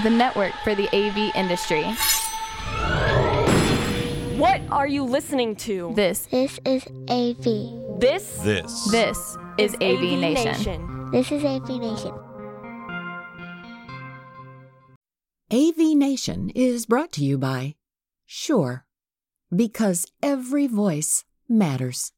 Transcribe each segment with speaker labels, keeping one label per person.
Speaker 1: the network for the AV industry.
Speaker 2: What are you listening to?
Speaker 1: This,
Speaker 3: This is AV.
Speaker 2: This
Speaker 4: This.
Speaker 1: this is AV, Nation.
Speaker 3: This is AV Nation.
Speaker 5: AV Nation is brought to you by Shure, because every voice matters.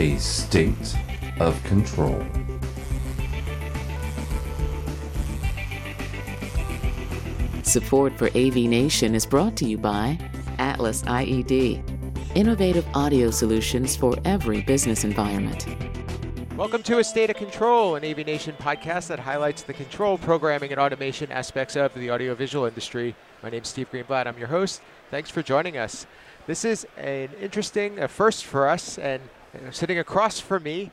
Speaker 4: A state of control.
Speaker 6: Support for AV Nation is brought to you by Atlas IED, innovative audio solutions for every business environment.
Speaker 7: Welcome to A State of Control, an AV Nation podcast that highlights the control, programming, and automation aspects of the audiovisual industry. My name is Steve Greenblatt. I'm your host. Thanks for joining us. This is an interesting a first for us, and sitting across from me,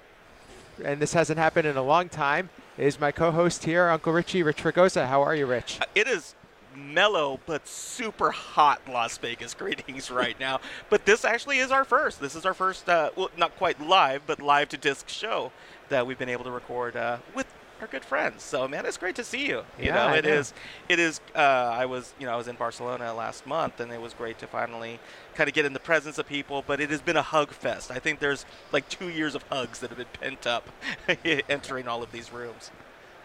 Speaker 7: and this hasn't happened in a long time, is my co-host here, Uncle Richie, Rich Fragosa. How are you, Rich?
Speaker 8: Uh, It is mellow but super hot Las Vegas greetings right now. but this actually is our first. This is our first, uh, well, not quite live, but live to disc show that we've been able to record uh, with our good friends. So man, it's great to see you. You
Speaker 7: Yeah,
Speaker 8: know, it is. It is. Uh, I was, you know, I was in Barcelona last month, and it was great to finally kind of get in the presence of people. But it has been a hug fest. I think there's like two years of hugs that have been pent up entering all of these rooms.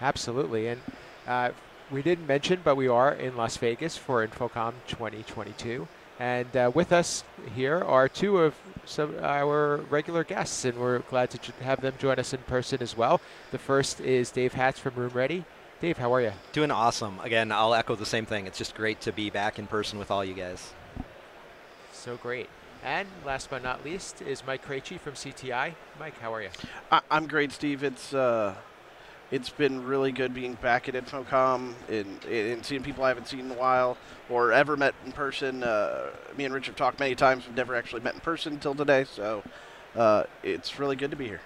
Speaker 7: Absolutely. And uh, we didn't mention, but we are in Las Vegas for InfoComm 2022. And uh, with us here are two of some our regular guests, and we're glad to have them join us in person as well. The first is Dave Hatch from Room Ready. Dave, how are you?
Speaker 9: Doing awesome. Again, I'll echo the same thing. It's just great to be back in person with all you guys.
Speaker 7: So great. And last but not least is Mike Krejci from CTI. Mike, how are you?
Speaker 10: I, I'm great, Steve. It's uh, it's been really good being back at InfoComm and, and seeing people I haven't seen in a while or ever met in person. Uh, me and Rich have talked many times. We've never actually met in person until today, so uh, it's really good to be here.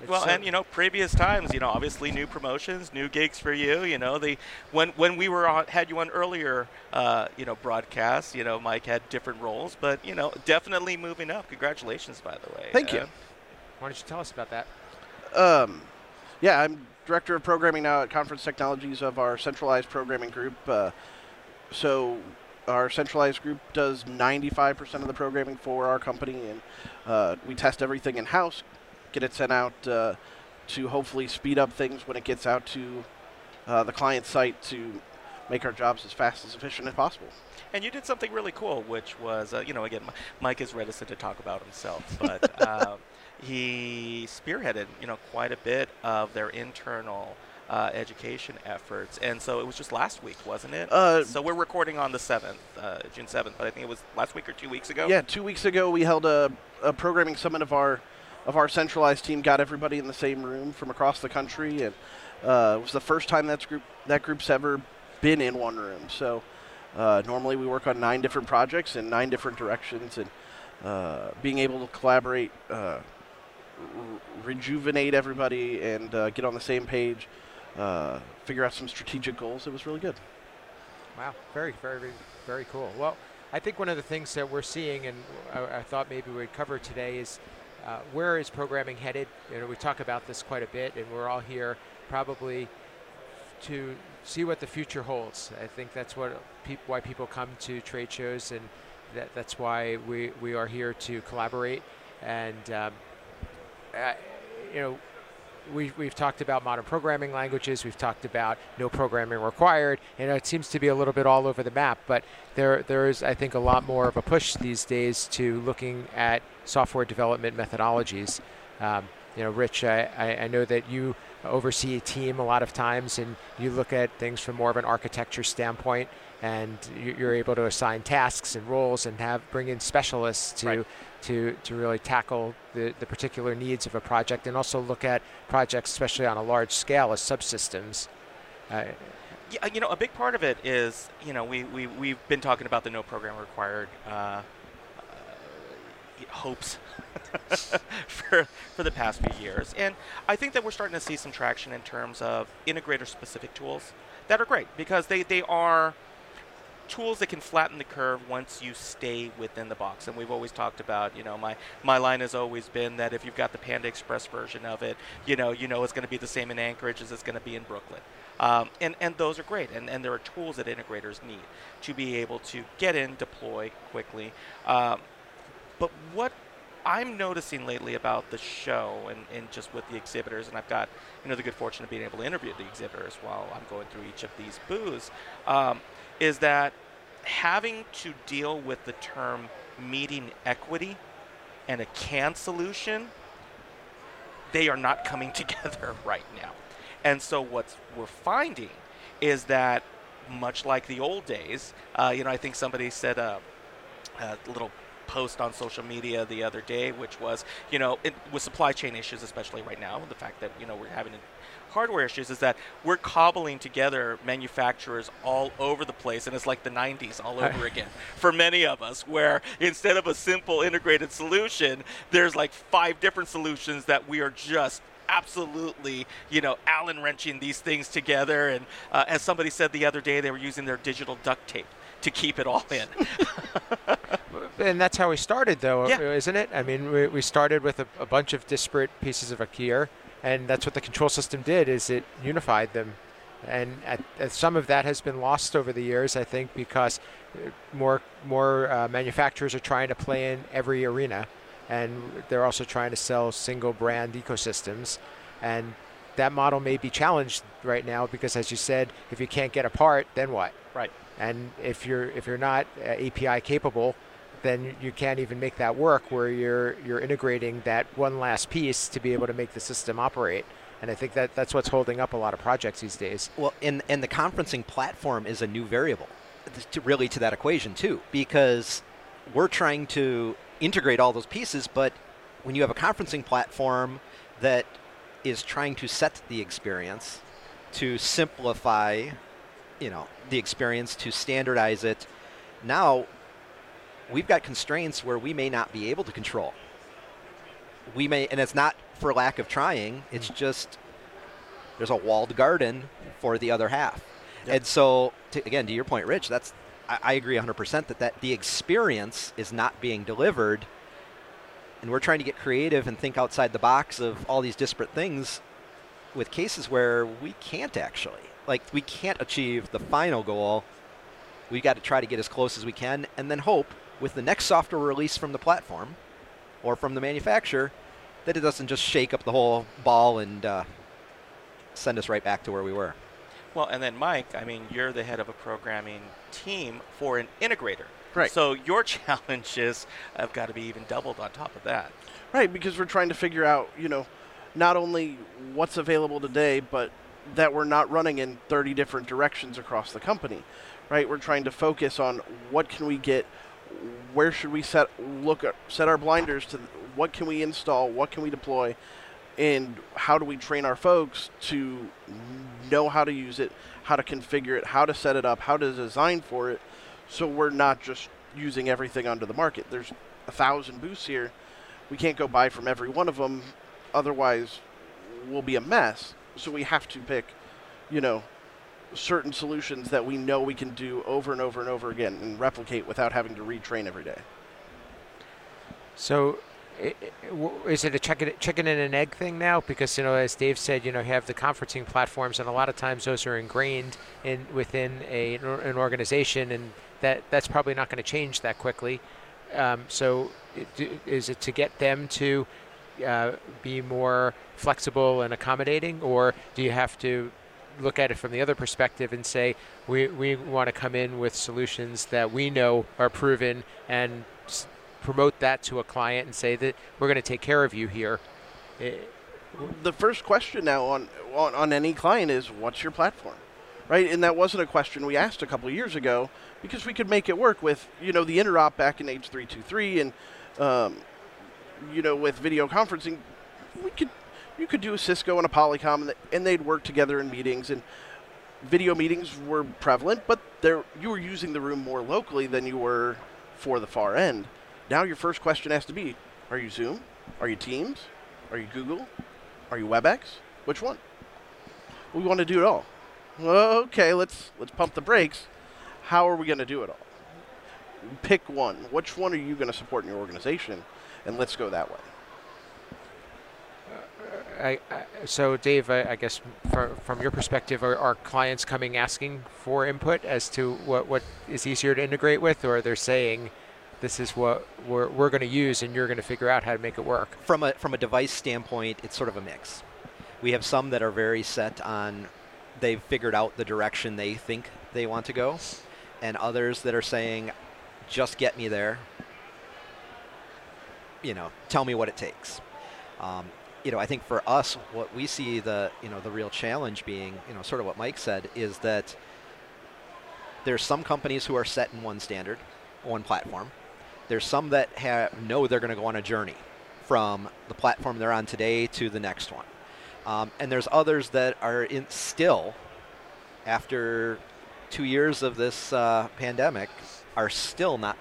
Speaker 7: It's
Speaker 8: Well,
Speaker 7: so-
Speaker 8: and you know, previous times, you know, obviously new promotions, new gigs for you. You know, the when when we were on had you on earlier, uh, you know, broadcasts. You know, Mike had different roles, but you know, definitely moving up. Congratulations, by the way.
Speaker 10: Thank you.
Speaker 8: Uh,
Speaker 7: why don't you tell us about that?
Speaker 10: Um, yeah, I'm director of programming now at Conference Technologies of our centralized programming group. Uh, so our centralized group does 95% of the programming for our company, and uh, we test everything in house, get it sent out uh, to hopefully speed up things when it gets out to uh, the client site to make our jobs as fast as efficient as possible.
Speaker 8: And you did something really cool, which was, uh, you know, again, M- Mike is reticent to talk about himself, but um, he spearheaded, you know, quite a bit of their internal uh, education efforts. And so it was just last week, wasn't it?
Speaker 10: Uh,
Speaker 8: so we're recording on the 7th, uh, June 7th, but I think it was last week or two weeks ago.
Speaker 10: Yeah, two weeks ago we held a, a programming summit of our of our centralized team. Got everybody in the same room from across the country, and uh, it was the first time that group that group's ever been in one room. So uh, normally we work on nine different projects in nine different directions, and uh, being able to collaborate, uh, rejuvenate everybody, and uh, get on the same page, uh, figure out some strategic goals. It was really good.
Speaker 7: Wow, very, very, very, cool. Well, I think one of the things that we're seeing, and I, I thought maybe we'd cover today, is uh, where is programming headed? You know, we talk about this quite a bit, and we're all here probably to see what the future holds. I think that's what why people come to trade shows, and that, that's why we, we are here to collaborate. And um, uh, you know, we, we've talked about modern programming languages. We've talked about no programming required. You know, it seems to be a little bit all over the map, but there there is, I think, a lot more of a push these days to looking at software development methodologies. Um, you know, Rich, I, I, I know that you oversee a team a lot of times, and you look at things from more of an architecture standpoint, and you- you're able to assign tasks and roles and have bring in specialists to
Speaker 8: Right.
Speaker 7: To, to really tackle the, the particular needs of a project and also look at projects, especially on a large scale, as subsystems. Uh,
Speaker 8: Yeah, you know, a big part of it is, you know, we, we, we've been talking about the no program required uh, uh, hopes for, for the past few years. And I think that we're starting to see some traction in terms of integrator specific tools that are great because they, they are tools that can flatten the curve once you stay within the box. And we've always talked about, you know, my, my line has always been that if you've got the Panda Express version of it, you know, you know it's going to be the same in Anchorage as it's going to be in Brooklyn. Um, and, and those are great. And, and there are tools that integrators need to be able to get in, deploy quickly. Um, but what I'm noticing lately about the show and, and just with the exhibitors, and I've got you know the good fortune of being able to interview the exhibitors while I'm going through each of these booths, um, is that having to deal with the term meeting equity and a CAN solution, they are not coming together right now. And so what we're finding is that much like the old days, uh, you know, I think somebody said a, a little post on social media the other day, which was, you know, it, with supply chain issues, especially right now, the fact that, you know, we're having hardware issues is that we're cobbling together manufacturers all over the place and it's like the 90s all over again for many of us where instead of a simple integrated solution there's like five different solutions that we are just absolutely, you know, Allen wrenching these things together. And uh, as somebody said the other day, they were using their digital duct tape to keep it all in.
Speaker 7: and that's how we started, though,
Speaker 8: yeah.
Speaker 7: isn't it? I mean, we, we started with a, a, bunch of disparate pieces of a gear, and that's what the control system did. Is it unified them, and at, at some of that has been lost over the years, I think, because uh, more more uh, manufacturers are trying to play in every arena, and they're also trying to sell single brand ecosystems, and that model may be challenged right now because, as you said, if you can't get a part, then what?
Speaker 8: Right.
Speaker 7: And if you're if you're not uh, API capable, then you can't even make that work where you're you're integrating that one last piece to be able to make the system operate. And I think that that's what's holding up a lot of projects these days.
Speaker 9: Well, and and the conferencing platform is a new variable, to really to that equation too, because we're trying to integrate all those pieces, but when you have a conferencing platform that is trying to set the experience to simplify you know the experience to standardize it. Now we've got constraints where we may not be able to control. We may, and it's not for lack of trying. It's mm. just there's a walled garden for the other half. Yep. And so, to, again, to your point, Rich, that's I, I agree 100% that that the experience is not being delivered, and we're trying to get creative and think outside the box of all these disparate things with cases where we can't actually like we can't achieve the final goal. We got to try to get as close as we can, and then hope with the next software release from the platform or from the manufacturer that it doesn't just shake up the whole ball and uh, send us right back to where we were.
Speaker 8: Well, and then Mike, I mean, you're the head of a programming team for an integrator.
Speaker 10: Right.
Speaker 8: So your challenges have got to be even doubled on top of that.
Speaker 10: Right, because we're trying to figure out, you know, not only what's available today, but that we're not running in 30 different directions across the company, right? We're trying to focus on what can we get, where should we set look set our blinders to what can we install, what can we deploy, and how do we train our folks to know how to use it, how to configure it, how to set it up, how to design for it, so we're not just using everything onto the market. There's a thousand booths here. We can't go buy from every one of them, otherwise we'll be a mess. So we have to pick, you know, certain solutions that we know we can do over and over and over again and replicate without having to retrain every day.
Speaker 7: So is it a chicken, and an egg thing now? Because you know, as Dave said, you know, you have the conferencing platforms, and a lot of times those are ingrained in within a, an organization, and that that's probably not going to change that quickly. Um, so, is it to get them to uh, be more flexible and accommodating, or do you have to look at it from the other perspective and say we, we want to come in with solutions that we know are proven and s- promote that to a client and say that we're going to take care of you here? It,
Speaker 10: the first question now on, on, on any client is what's your platform? Right? And that wasn't a question we asked a couple years ago because we could make it work with, you know, the interop back in H323 and um, you know, with video conferencing, we could you could do a Cisco and a Polycom, and they'd work together in meetings. And video meetings were prevalent, but there you were using the room more locally than you were for the far end. Now your first question has to be: Are you Zoom? Are you Teams? Are you Google? Are you WebEx? Which one? We want to do it all. Okay, let's let's pump the brakes. How are we going to do it all? Pick one. Which one are you going to support in your organization? And let's go that way.
Speaker 7: I, so, Dave, I, I guess for, from your perspective, are, are, clients coming asking for input as to what, what is easier to integrate with, or they're saying, this is what we're, we're going to use and you're going to figure out how to make it work?
Speaker 9: From a, from a device standpoint, it's sort of a mix. We have some that are very set on, they've figured out the direction they think they want to go, and others that are saying, just get me there. You know, tell me what it takes. Um, you know, I think for us, what we see the you know the real challenge being, you know, sort of what Mike said is that there's some companies who are set in one standard, one platform. There's some that have, know they're going to go on a journey from the platform they're on today to the next one, um, and there's others that are in still, after two years of this uh, pandemic, are still not.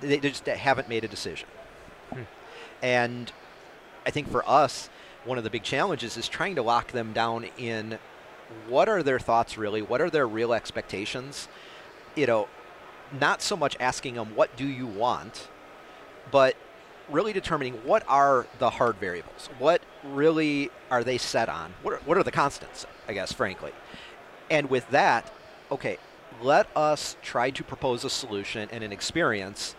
Speaker 9: They just haven't made a decision, hmm. and I think for us, one of the big challenges is trying to lock them down in what are their thoughts really? What are their real expectations? You know, not so much asking them, what do you want? But really determining what are the hard variables? What really are they set on? What are, what are the constants, I guess, frankly? And with that, okay, let us try to propose a solution and an experience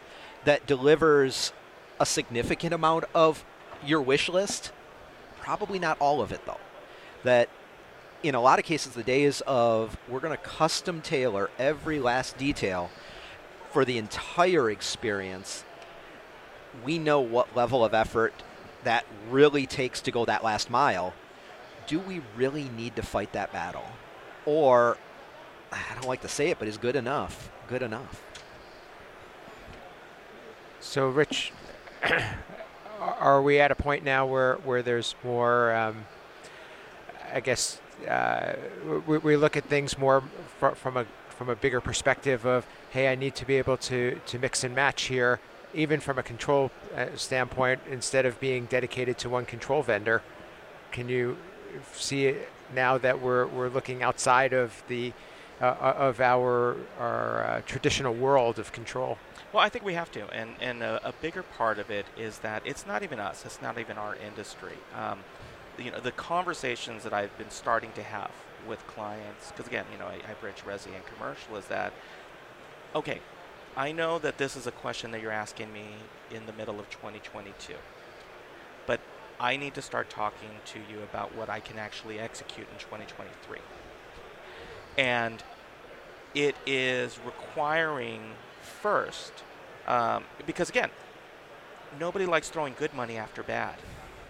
Speaker 9: that delivers a significant amount of your wish list, probably not all of it though. That in a lot of cases, the days of we're going to custom tailor every last detail for the entire experience, we know what level of effort that really takes to go that last mile. Do we really need to fight that battle? Or, I don't like to say it, but is good enough good enough?
Speaker 7: So, Rich, are we at a point now where, where there's more, um, I guess, uh, we, we, look at things more fr- from a from a bigger perspective of, hey, I need to be able to, to mix and match here, even from a control uh, standpoint, instead of being dedicated to one control vendor. Can you see it now that we're, we're looking outside of the of our our uh, traditional world of control?
Speaker 8: Well, I think we have to, and and a, a, bigger part of it is that it's not even us. It's not even our industry. Um, you know, the conversations that I've been starting to have with clients, because again, you know, I, I bridge resi and commercial, is that okay? I know that this is a question that you're asking me in the middle of 2022, but I need to start talking to you about what I can actually execute in 2023. And it is requiring first, um, because again, nobody likes throwing good money after bad.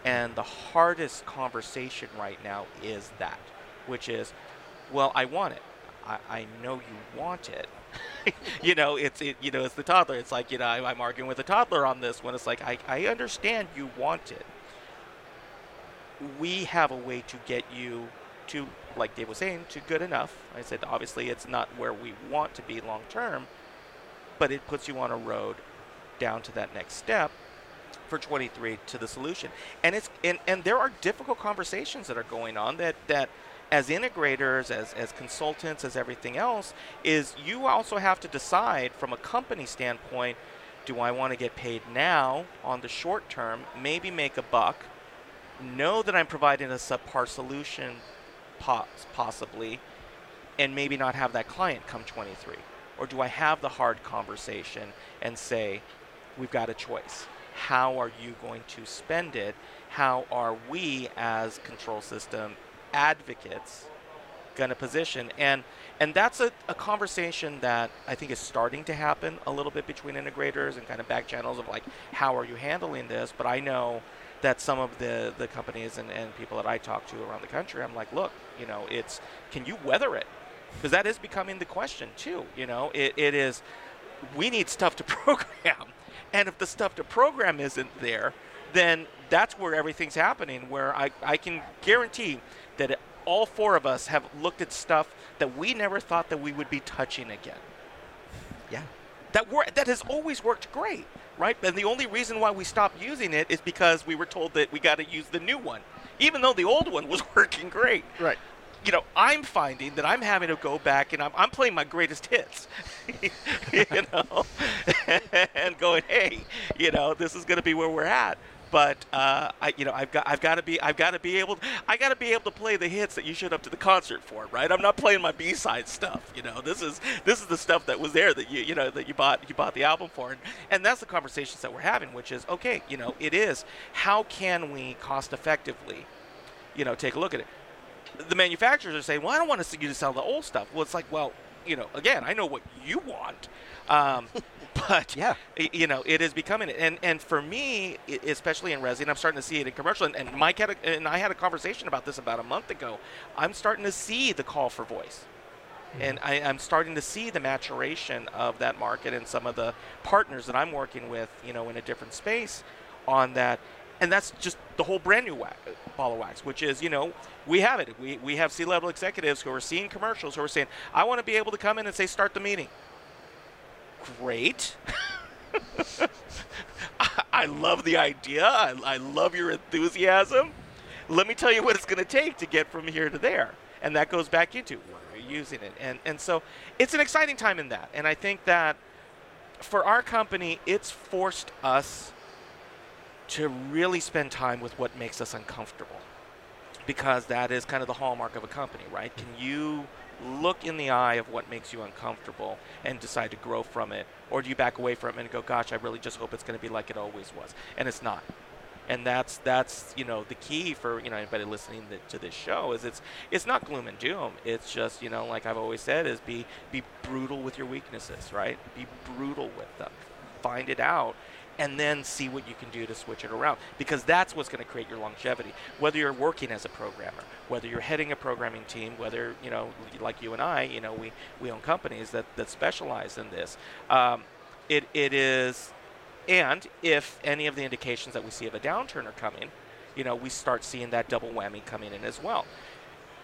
Speaker 8: And the hardest conversation right now is that, which is, well, I want it. I, I know you want it. you know, it's it, you know, it's the toddler. It's like you know, I, am arguing with a toddler on this one. It's like I, I understand you want it. We have a way to get you to, like Dave was saying, to good enough. I said obviously it's not where we want to be long term, but it puts you on a road down to that next step for 23 to the solution. And it's and, and there are difficult conversations that are going on that that as integrators, as, as consultants, as everything else, is you also have to decide from a company standpoint, do I want to get paid now on the short term, maybe make a buck, know that I'm providing a subpar solution possibly, and maybe not have that client come 23? Or do I have the hard conversation and say, we've got a choice? How are you going to spend it? How are we as control system advocates going to position? And and that's a, a conversation that I think is starting to happen a little bit between integrators and kind of back channels of like, how are you handling this? But I know that some of the, the companies and, and people that I talk to around the country, I'm like, look, you know, it's can you weather it? because that is becoming the question too. You know, it, it is we need stuff to program, and if the stuff to program isn't there, then that's where everything's happening. Where I, I can guarantee that it, all four of us have looked at stuff that we never thought that we would be touching again.
Speaker 9: Yeah.
Speaker 8: That wor- that has always worked great, right? And the only reason why we stopped using it is because we were told that we got to use the new one, even though the old one was working great.
Speaker 10: Right
Speaker 8: you know, I'm finding that I'm having to go back and I'm, I'm playing my greatest hits, you know, and going, hey, you know, this is going to be where we're at. But uh, I, you know, I've got, I've got to be, I've got to be able, I got to be able to play the hits that you showed up to the concert for, right? I'm not playing my B-side stuff, you know. This is, this is the stuff that was there that you, you know, that you bought, you bought the album for, and, and that's the conversations that we're having, which is, okay, you know, it is, how can we cost effectively, you know, take a look at it the manufacturers are saying, well, I don't want you to sell the old stuff. Well, it's like, well, you know, again, I know what you want. Um, but
Speaker 9: yeah,
Speaker 8: you know, it is becoming and and for me, especially in resi, and I'm starting to see it in commercial. And, and Mike had a, and I had a conversation about this about a month ago. I'm starting to see the call for voice, mm-hmm. and I, am starting to see the maturation of that market and some of the partners that I'm working with, you know, in a different space on that. And that's just the whole brand new wax, ball of wax, which is, you know, we have it. We, we have C-level executives who are seeing commercials who are saying, I want to be able to come in and say, start the meeting great. I love the idea. I, I, love your enthusiasm. Let me tell you what it's going to take to get from here to there. And that goes back into where are you using it? And, and so it's an exciting time in that. And I think that for our company, it's forced us to really spend time with what makes us uncomfortable. Because that is kind of the hallmark of a company, right? Can you look in the eye of what makes you uncomfortable and decide to grow from it? Or do you back away from it and go, gosh, I really just hope it's going to be like it always was? And it's not. And that's that's you know the key for you know anybody listening to this show is it's it's not gloom and doom. It's just you know like I've always said is be be brutal with your weaknesses, right? Be brutal with them. Find it out and then see what you can do to switch it around because that's what's going to create your longevity. Whether you're working as a programmer whether you're heading a programming team whether you know like you and i you know we, we own companies that, that specialize in this um, it, it is and if any of the indications that we see of a downturn are coming you know we start seeing that double whammy coming in as well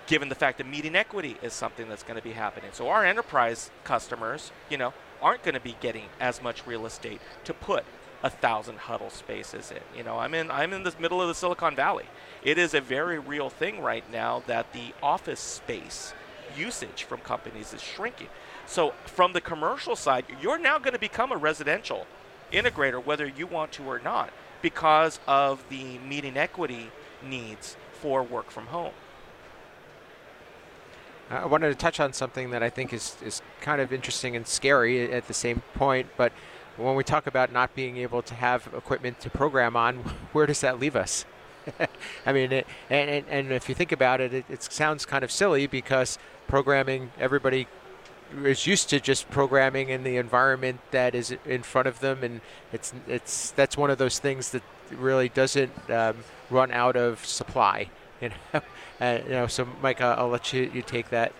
Speaker 8: given the fact that meeting equity is something that's going to be happening. So our enterprise customers you know aren't going to be getting as much real estate to put a thousand huddle spaces in. You know, I'm in I'm in the middle of the Silicon Valley. It is a very real thing right now that the office space usage from companies is shrinking. So from the commercial side, you're now going to become a residential integrator whether you want to or not because of the meeting equity needs for work from home.
Speaker 7: I wanted to touch on something that I think is, is kind of interesting and scary at the same point, but when we talk about not being able to have equipment to program on, where does that leave us? I mean, it, and, and, and if you think about it, it, it sounds kind of silly because programming, everybody is used to just programming in the environment that is in front of them, and it's it's that's one of those things that really doesn't um, run out of supply. You know, uh, you know. So, Mike, I'll, I'll let you you take that.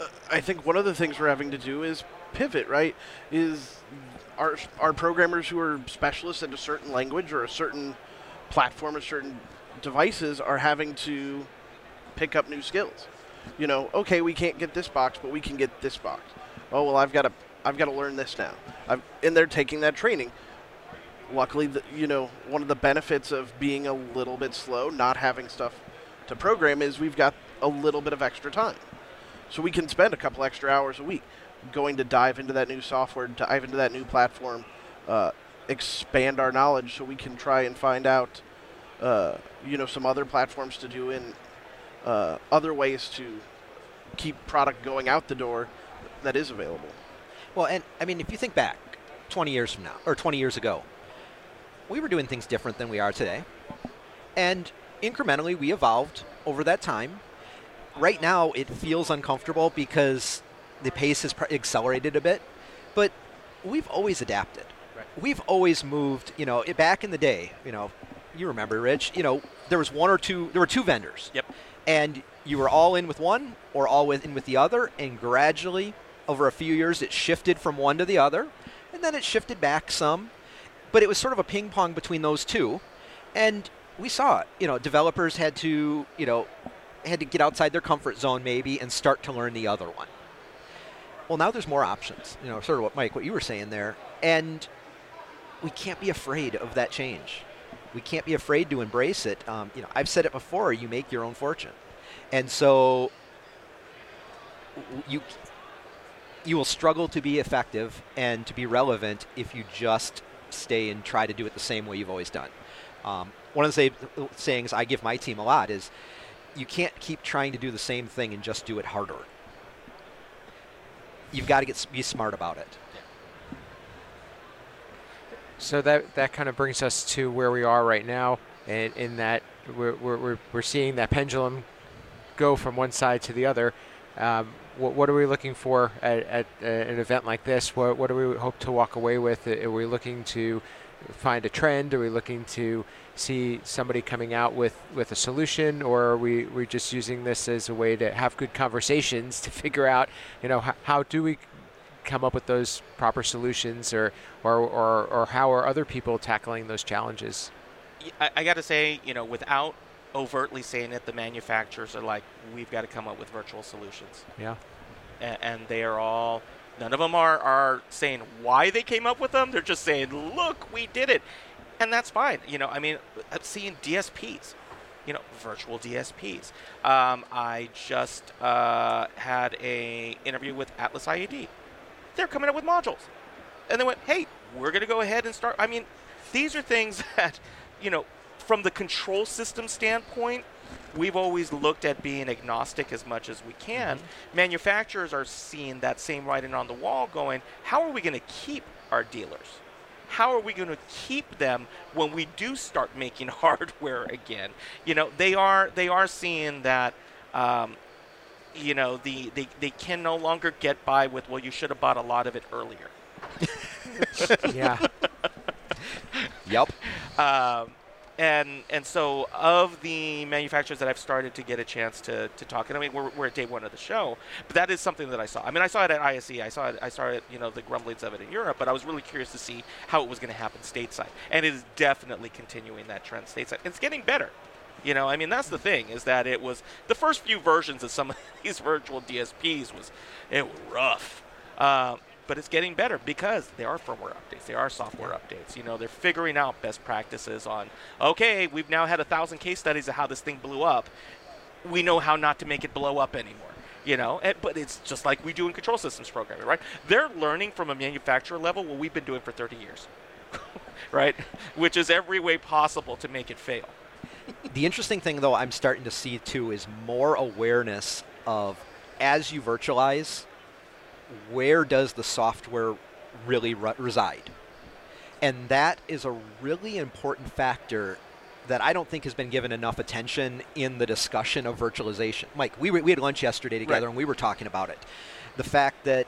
Speaker 10: Uh, I think one of the things we're having to do is pivot. Right? Is our, programmers who are specialists in a certain language or a certain platform or certain devices are having to pick up new skills. You know, okay, we can't get this box, but we can get this box. Oh well, I've got to I've got to learn this now. I've, and they're taking that training. Luckily, the, you know, one of the benefits of being a little bit slow, not having stuff to program, is we've got a little bit of extra time, so we can spend a couple extra hours a week going to dive into that new software, dive into that new platform, uh, expand our knowledge so we can try and find out, uh, you know, some other platforms to do in uh, other ways to keep product going out the door that is available.
Speaker 9: Well, and I mean, if you think back 20 years from now, or 20 years ago, we were doing things different than we are today. And incrementally, we evolved over that time. Right now, it feels uncomfortable because the pace has accelerated a bit, but we've always adapted. Right. We've always moved. You know, back in the day, you know, you remember, Rich. You know, there was one or two. There were two vendors.
Speaker 8: Yep.
Speaker 9: And you were all in with one or all in with the other, and gradually, over a few years, it shifted from one to the other, and then it shifted back some. But it was sort of a ping pong between those two, and we saw it. You know, developers had to, you know, had to get outside their comfort zone maybe and start to learn the other one. Well, now there's more options. You know, sort of what Mike, what you were saying there, and we can't be afraid of that change. We can't be afraid to embrace it. Um, you know, I've said it before. You make your own fortune, and so you you will struggle to be effective and to be relevant if you just stay and try to do it the same way you've always done. Um, one of the say, sayings I give my team a lot is you can't keep trying to do the same thing and just do it harder. You've got to get be smart about it.
Speaker 7: So that that kind of brings us to where we are right now, and in that we're we're we're, seeing that pendulum go from one side to the other. Um, what, what are we looking for at, at uh, an event like this? What what do we hope to walk away with? Are we looking to find a trend? Are we looking to see somebody coming out with, with a solution, or are we we just using this as a way to have good conversations to figure out, you know, how, how do we come up with those proper solutions, or or, or, or how are other people tackling those challenges?
Speaker 8: I, I got to say, you know, without overtly saying it, the manufacturers are like, we've got to come up with virtual solutions.
Speaker 7: Yeah.
Speaker 8: And, and they are all, none of them are, are saying why they came up with them. They're just saying, look, we did it. And that's fine. You know, I mean, I'm seeing DSPs, you know, virtual DSPs. Um, I just uh, had a interview with Atlas IED. They're coming up with modules. And they went, hey, we're going to go ahead and start. I mean, these are things that, you know, from the control system standpoint, we've always looked at being agnostic as much as we can. Mm-hmm. Manufacturers are seeing that same writing on the wall going, how are we going to keep our dealers? How are we going to keep them when we do start making hardware again? You know, they are they are seeing that um, you know, the they, they can no longer get by with well you should have bought a lot of it earlier.
Speaker 7: yeah.
Speaker 9: Yep.
Speaker 8: Um, and and so of the manufacturers that I've started to get a chance to, to talk, and I mean we're, we're at day one of the show, but that is something that I saw. I mean I saw it at ISE, I saw it, I saw it, you know the grumblings of it in Europe, but I was really curious to see how it was going to happen stateside, and it is definitely continuing that trend stateside. It's getting better. You know, I mean that's the thing is that it was the first few versions of some of these virtual DSPs was it was rough. Um, but it's getting better because there are firmware updates, there are software updates. You know, they're figuring out best practices on. Okay, we've now had a thousand case studies of how this thing blew up. We know how not to make it blow up anymore. You know, and, but it's just like we do in control systems programming, right? They're learning from a manufacturer level what we've been doing for 30 years, right? Which is every way possible to make it fail.
Speaker 9: The interesting thing, though, I'm starting to see too is more awareness of as you virtualize, where does the software really re- reside? And that is a really important factor that I don't think has been given enough attention in the discussion of virtualization. Mike, we, were, we had lunch yesterday together
Speaker 8: Right.
Speaker 9: and we were talking about it. The fact that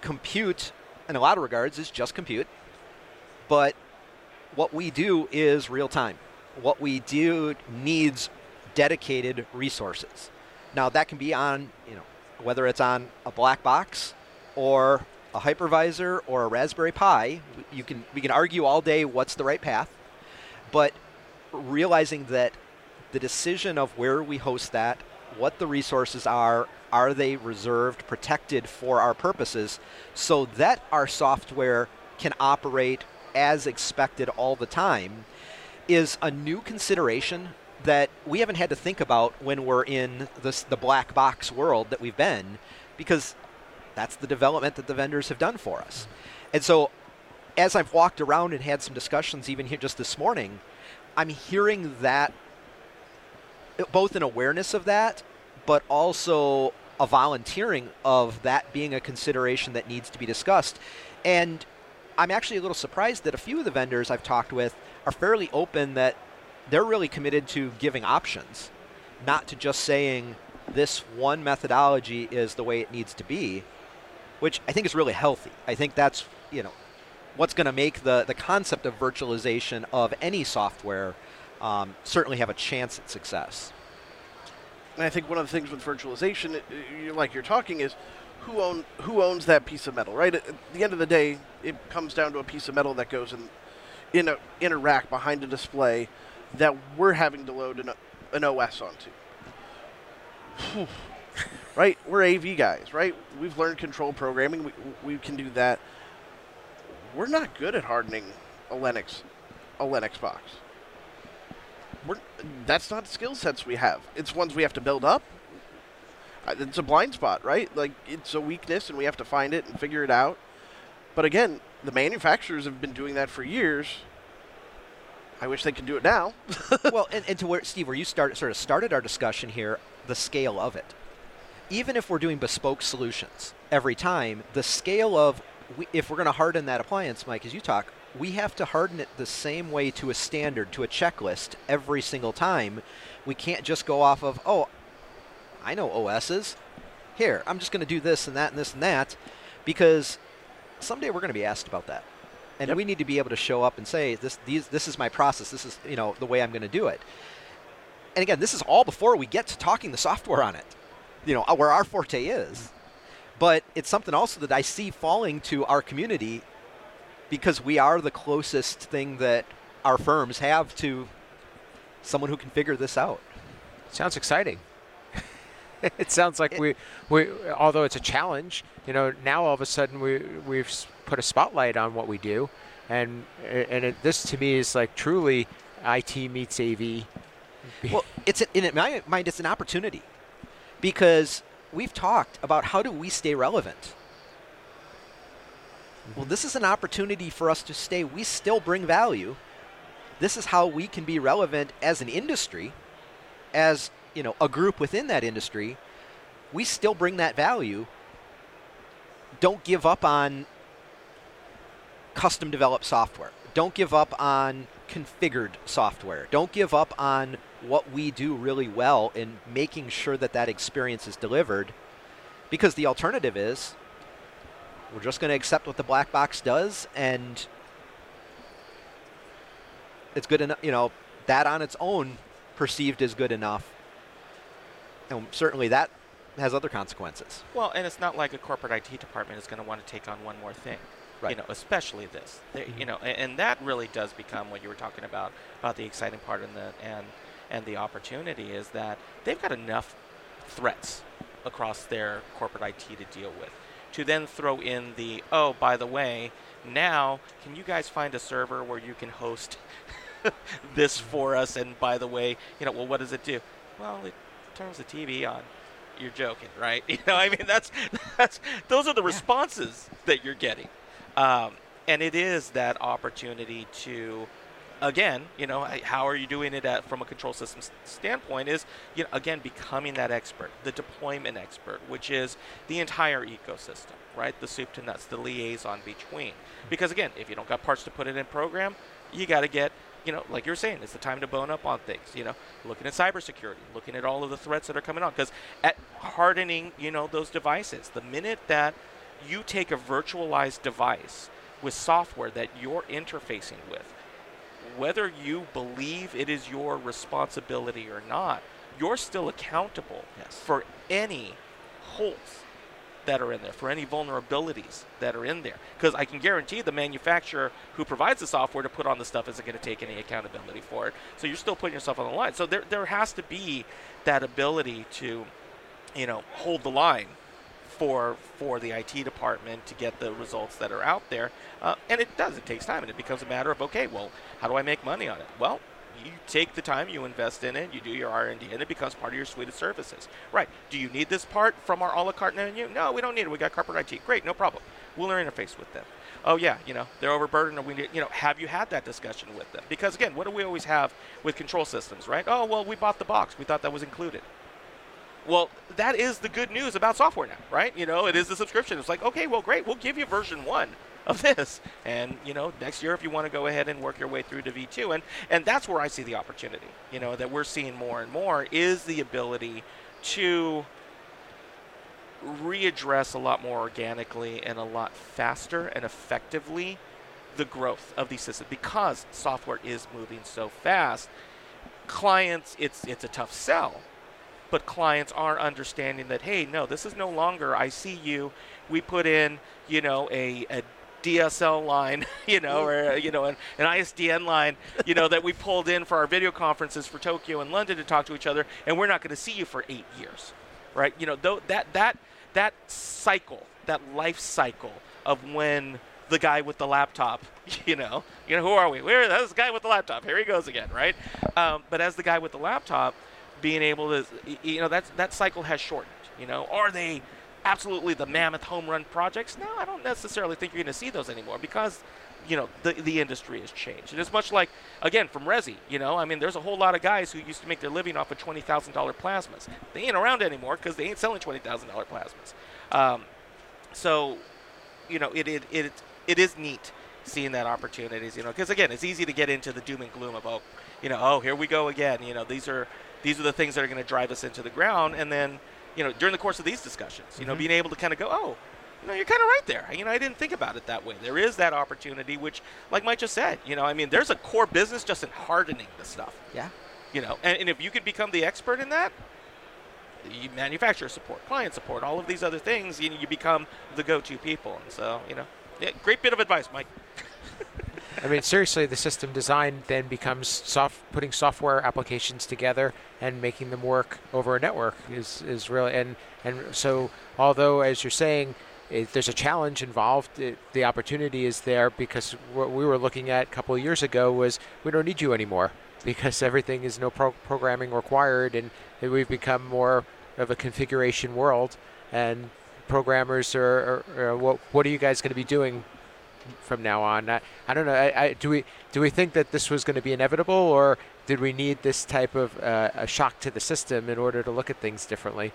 Speaker 9: compute, in a lot of regards, is just compute, but what we do is real time. What we do needs dedicated resources. Now that can be on, you know, whether it's on a black box or a hypervisor or a Raspberry Pi. You can we can argue all day what's the right path, but realizing that the decision of where we host that, what the resources are, are they reserved, protected for our purposes, so that our software can operate as expected all the time, is a new consideration that we haven't had to think about when we're in this, the black box world that we've been, because that's the development that the vendors have done for us. And so, as I've walked around and had some discussions, even here just this morning, I'm hearing that uh, both an awareness of that, but also a volunteering of that being a consideration that needs to be discussed. And I'm actually a little surprised that a few of the vendors I've talked with are fairly open that they're really committed to giving options, not to just saying this one methodology is the way it needs to be, which I think is really healthy. I think that's, you know, what's going to make the, the concept of virtualization of any software um, certainly have a chance at success.
Speaker 10: And I think one of the things with virtualization, like you're talking, is who own who owns that piece of metal, right? At the end of the day, it comes down to a piece of metal that goes in in a in a rack behind a display that we're having to load an, an OS onto. Right? We're AV guys, right? We've learned control programming. We, we can do that. We're not good at hardening a Linux a Linux box. We're, that's not skill sets we have. It's ones we have to build up. it's a blind spot, right? Like it's a weakness, and we have to find it and figure it out. But again, the manufacturers have been doing that for years. I wish they could do it now.
Speaker 9: well, and, and to where Steve, where you start, sort of started our discussion here, the scale of it. Even if we're doing bespoke solutions every time, the scale of we, if we're going to harden that appliance, Mike, as you talk, we have to harden it the same way to a standard, to a checklist every single time. We can't just go off of, oh, I know OSs. Here, I'm just going to do this and that and this and that because someday we're going to be asked about that. And yep. we need to be able to show up and say this these this is my process. This is, you know, the way I'm going to do it. And again, this is all before we get to talking the software on it. You know, where our forte is. But it's something also that I see falling to our community because we are the closest thing that our firms have to someone who can figure this out.
Speaker 7: Sounds exciting. it sounds like we, we, although it's a challenge, you know, now all of a sudden we we've put a spotlight on what we do, and and it, this to me is like truly IT meets AV.
Speaker 9: Well, it's a, in my mind, it's an opportunity because we've talked about how do we stay relevant. Well, this is an opportunity for us to stay. We still bring value. This is how we can be relevant as an industry, as you know, a group within that industry. We still bring that value. Don't give up on custom developed software. Don't give up on configured software. Don't give up on what we do really well in making sure that that experience is delivered because the alternative is we're just going to accept what the black box does, and it's good enough. You know, that on its own perceived as good enough, and certainly that has other consequences.
Speaker 8: Well, and it's not like a corporate IT department is going to want to take on one more thing. Right. You know, especially this. They, mm-hmm. You know, and, and, that really does become what you were talking about about the exciting part and the and and the opportunity is that they've got enough threats across their corporate IT to deal with to then throw in the, oh, by the way, now can you guys find a server where you can host this for us? And by the way, you know, well, what does it do? Well, it turns the TV on. You're joking, right? You know, I mean, that's that's those are the responses that you're getting, um, and it is that opportunity to again, you know, how are you doing it at, from a control system standpoint is, you know, again, becoming that expert, the deployment expert, which is the entire ecosystem, right? The soup to nuts, the liaison between. Because again, if you don't got parts to put it in program, you got to get, you know, like you're saying, it's the time to bone up on things, you know, looking at cybersecurity, looking at all of the threats that are coming on. Because at hardening, you know, those devices, the minute that you take a virtualized device with software that you're interfacing with, whether you believe it is your responsibility or not, you're still accountable yes. for any holes that are in there, for any vulnerabilities that are in there. Because I can guarantee the manufacturer who provides the software to put on the stuff isn't going to take any accountability for it. So you're still putting yourself on the line. So there, there has to be that ability to, you know, hold the line for for the IT department to get the results that are out there. Uh, and it does. It takes time, and it becomes a matter of okay, well, how do I make money on it? Well, you take the time, you invest in it, you do your R&D, and it becomes part of your suite of services. Right? Do you need this part from our a la carte menu? No, we don't need it. We got corporate IT. Great, no problem. We'll interface with them. Oh yeah, you know they're overburdened, and we need, you know have you had that discussion with them? Because again, what do we always have with control systems, right? Oh well, we bought the box. We thought that was included. Well, that is the good news about software now, right? You know, it is the subscription. It's like, okay, well, great, we'll give you version one of this, and you know, next year if you want to go ahead and work your way through to V2, and and that's where I see the opportunity. You know, that we're seeing more and more is the ability to readdress a lot more organically and a lot faster and effectively the growth of these systems because software is moving so fast. Clients, it's it's a tough sell but clients are understanding that hey no this is no longer i see you we put in you know a, a DSL line, you know, or you know, an, an, ISDN line, you know, that we pulled in for our video conferences for Tokyo and London to talk to each other, and we're not going to see you for eight years, right? You know, th- that that that cycle, that life cycle of when the guy with the laptop, you know, you know, who are we? We're that's the guy with the laptop. Here he goes again, right? Um, but as the guy with the laptop, being able to, you know, that that cycle has shortened. You know, are they absolutely the mammoth home run projects? No, I don't necessarily think you're going to see those anymore because you know the the industry has changed. And it's much like again from resi you know i mean there's a whole lot of guys who used to make their living off of $20000 plasmas. They ain't around anymore because they ain't selling $20000 plasmas. Um, so you know it, it it it is neat seeing that opportunities you know because again it's easy to get into the doom and gloom of oh you know oh here we go again you know these are these are the things that are going to drive us into the ground. And then you know during the course of these discussions you mm-hmm. know being able to kind of go oh you know, you're kind of right there. You know, I didn't think about it that way. There is that opportunity, which, like Mike just said, you know, I mean, there's a core business just in hardening the stuff.
Speaker 9: Yeah.
Speaker 8: You know, and, and if you could become the expert in that, you manufacturer support, client support, all of these other things, you, you become the go-to people. And so, you know, yeah, great bit of advice, Mike.
Speaker 7: I mean, seriously, the system design then becomes soft, putting software applications together and making them work over a network is, is really, and, and so although, as you're saying, it, there's a challenge involved. It, the opportunity is there because what we were looking at a couple of years ago was we don't need you anymore because everything is no pro- programming required and we've become more of a configuration world and programmers are, are, are what, what are you guys going to be doing from now on I, I don't know I, I, do we do we think that this was going to be inevitable or did we need this type of uh, a shock to the system in order to look at things differently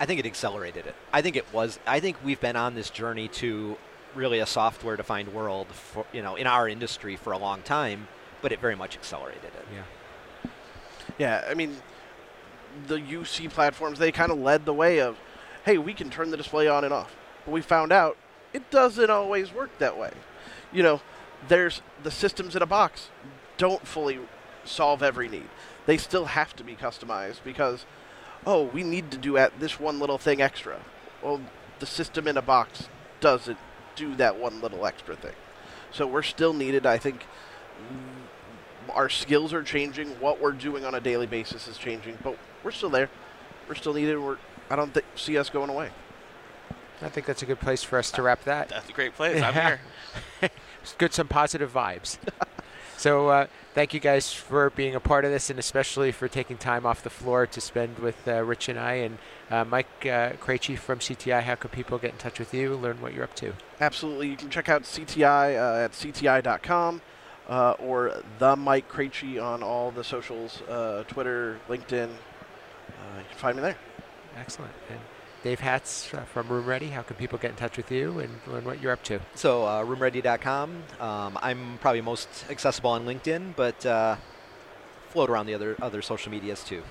Speaker 9: I think it accelerated it. I think it was. I think we've been on this journey to really a software-defined world for you know in our industry for a long time, but it very much accelerated it.
Speaker 7: Yeah.
Speaker 10: Yeah, I mean, the UC platforms they kind of led the way of, hey, we can turn the display on and off. But we found out it doesn't always work that way. You know, there's the systems in a box don't fully solve every need. They still have to be customized because oh, we need to do at this one little thing extra. Well, the system in a box doesn't do that one little extra thing. So we're still needed. I think our skills are changing. What we're doing on a daily basis is changing, but we're still there. We're still needed. We're I don't th- see us going away.
Speaker 7: I think that's a good place for us to wrap that.
Speaker 8: That's a great place. I'm here.
Speaker 7: good, some positive vibes. so uh, thank you guys for being a part of this and especially for taking time off the floor to spend with uh, Rich and I. And uh, Mike uh, Krejci from CTI, how can people get in touch with you, learn what you're up to?
Speaker 10: Absolutely. You can check out CTI uh, at cti.com uh, or the Mike Krejci on all the socials uh, Twitter, LinkedIn. Uh, you can find me there.
Speaker 7: Excellent. And Dave Hatz from Room Ready. How can people get in touch with you and learn what you're up to?
Speaker 9: So, uh, roomready.com. Um, I'm probably most accessible on LinkedIn, but uh, float around the other other social medias too.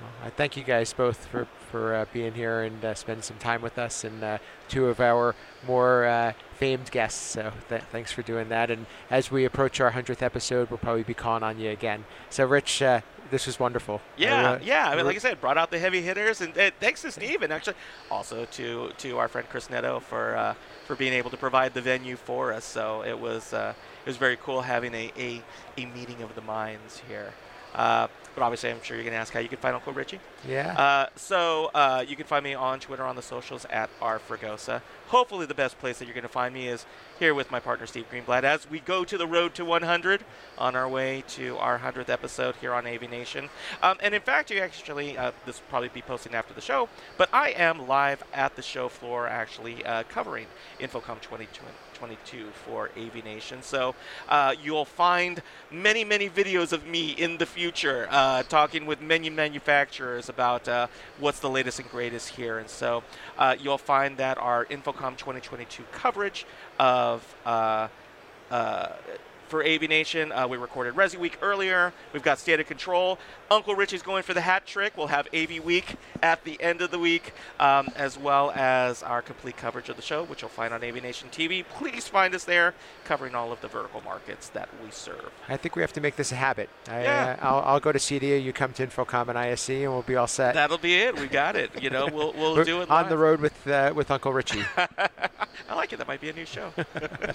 Speaker 7: Well, I thank you guys both for for uh, being here and uh, spending some time with us, and uh, two of our more uh, famed guests. So th- thanks for doing that. And as we approach our hundredth episode, we'll probably be calling on you again. So, Rich, uh, this was wonderful.
Speaker 8: Yeah, uh, yeah. I mean, like I said, brought out the heavy hitters, and uh, thanks to Steve, and actually also to to our friend Chris Neto for uh, for being able to provide the venue for us. So it was uh, it was very cool having a, a, a meeting of the minds here. But obviously, I'm sure you're going to ask how you can find Uncle Richie.
Speaker 7: Yeah.
Speaker 8: Uh, so uh, you can find me on Twitter on the socials at rfragosa. Hopefully, the best place that you're going to find me is here with my partner Steve Greenblatt as we go to the road to 100 on our way to our 100th episode here on AV Nation. Um, and in fact, you actually uh, this will probably be posting after the show, but I am live at the show floor actually uh, covering InfoComm 2020. 2022 for AV Nation. So uh, you'll find many, many videos of me in the future uh, talking with many manufacturers about uh, what's the latest and greatest here. And so uh, you'll find that our InfoComm 2022 coverage of uh, uh, for AV Nation. Uh, we recorded Resi Week earlier. We've got State of Control. Uncle Richie's going for the hat trick. We'll have AV Week at the end of the week, um, as well as our complete coverage of the show, which you'll find on AV Nation TV. Please find us there, covering all of the vertical markets that we serve.
Speaker 7: I think we have to make this a habit. I,
Speaker 8: yeah.
Speaker 7: Uh, I'll, I'll, go to CEDIA, you come to InfoComm and ISE, and we'll be all set.
Speaker 8: That'll be it. We got it. You know, we'll, we'll do it
Speaker 7: on the road with uh, with Uncle Richie.
Speaker 8: I like it. That might be a new show.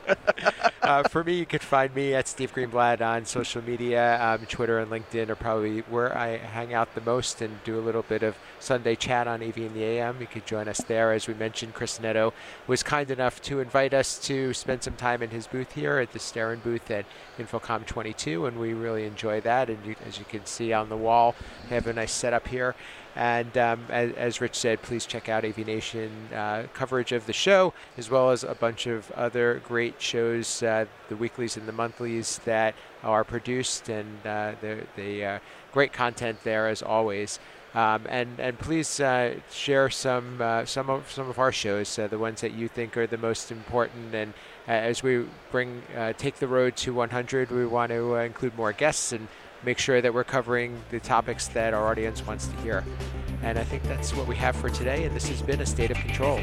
Speaker 7: uh, for me, you can find me at Steve Greenblatt on social media. Um, Twitter and LinkedIn are probably where I hang out the most and do a little bit of Sunday chat on AV in the AM. You could join us there. As we mentioned, Chris Neto was kind enough to invite us to spend some time in his booth here at the Starin booth at InfoComm 22, and we really enjoy that. And you, as you can see on the wall, I have a nice setup here. And um, as, as, Rich said, please check out AV Nation uh, coverage of the show, as well as a bunch of other great shows, uh, the weeklies and the monthlies that are produced, and uh, the uh, great content there as always. Um, and and please uh, share some uh, some of some of our shows, uh, the ones that you think are the most important. And uh, as we bring take the road to 100, we want to include more guests and make sure that we're covering the topics that our audience wants to hear. And I think that's what we have for today. And this has been a state of control.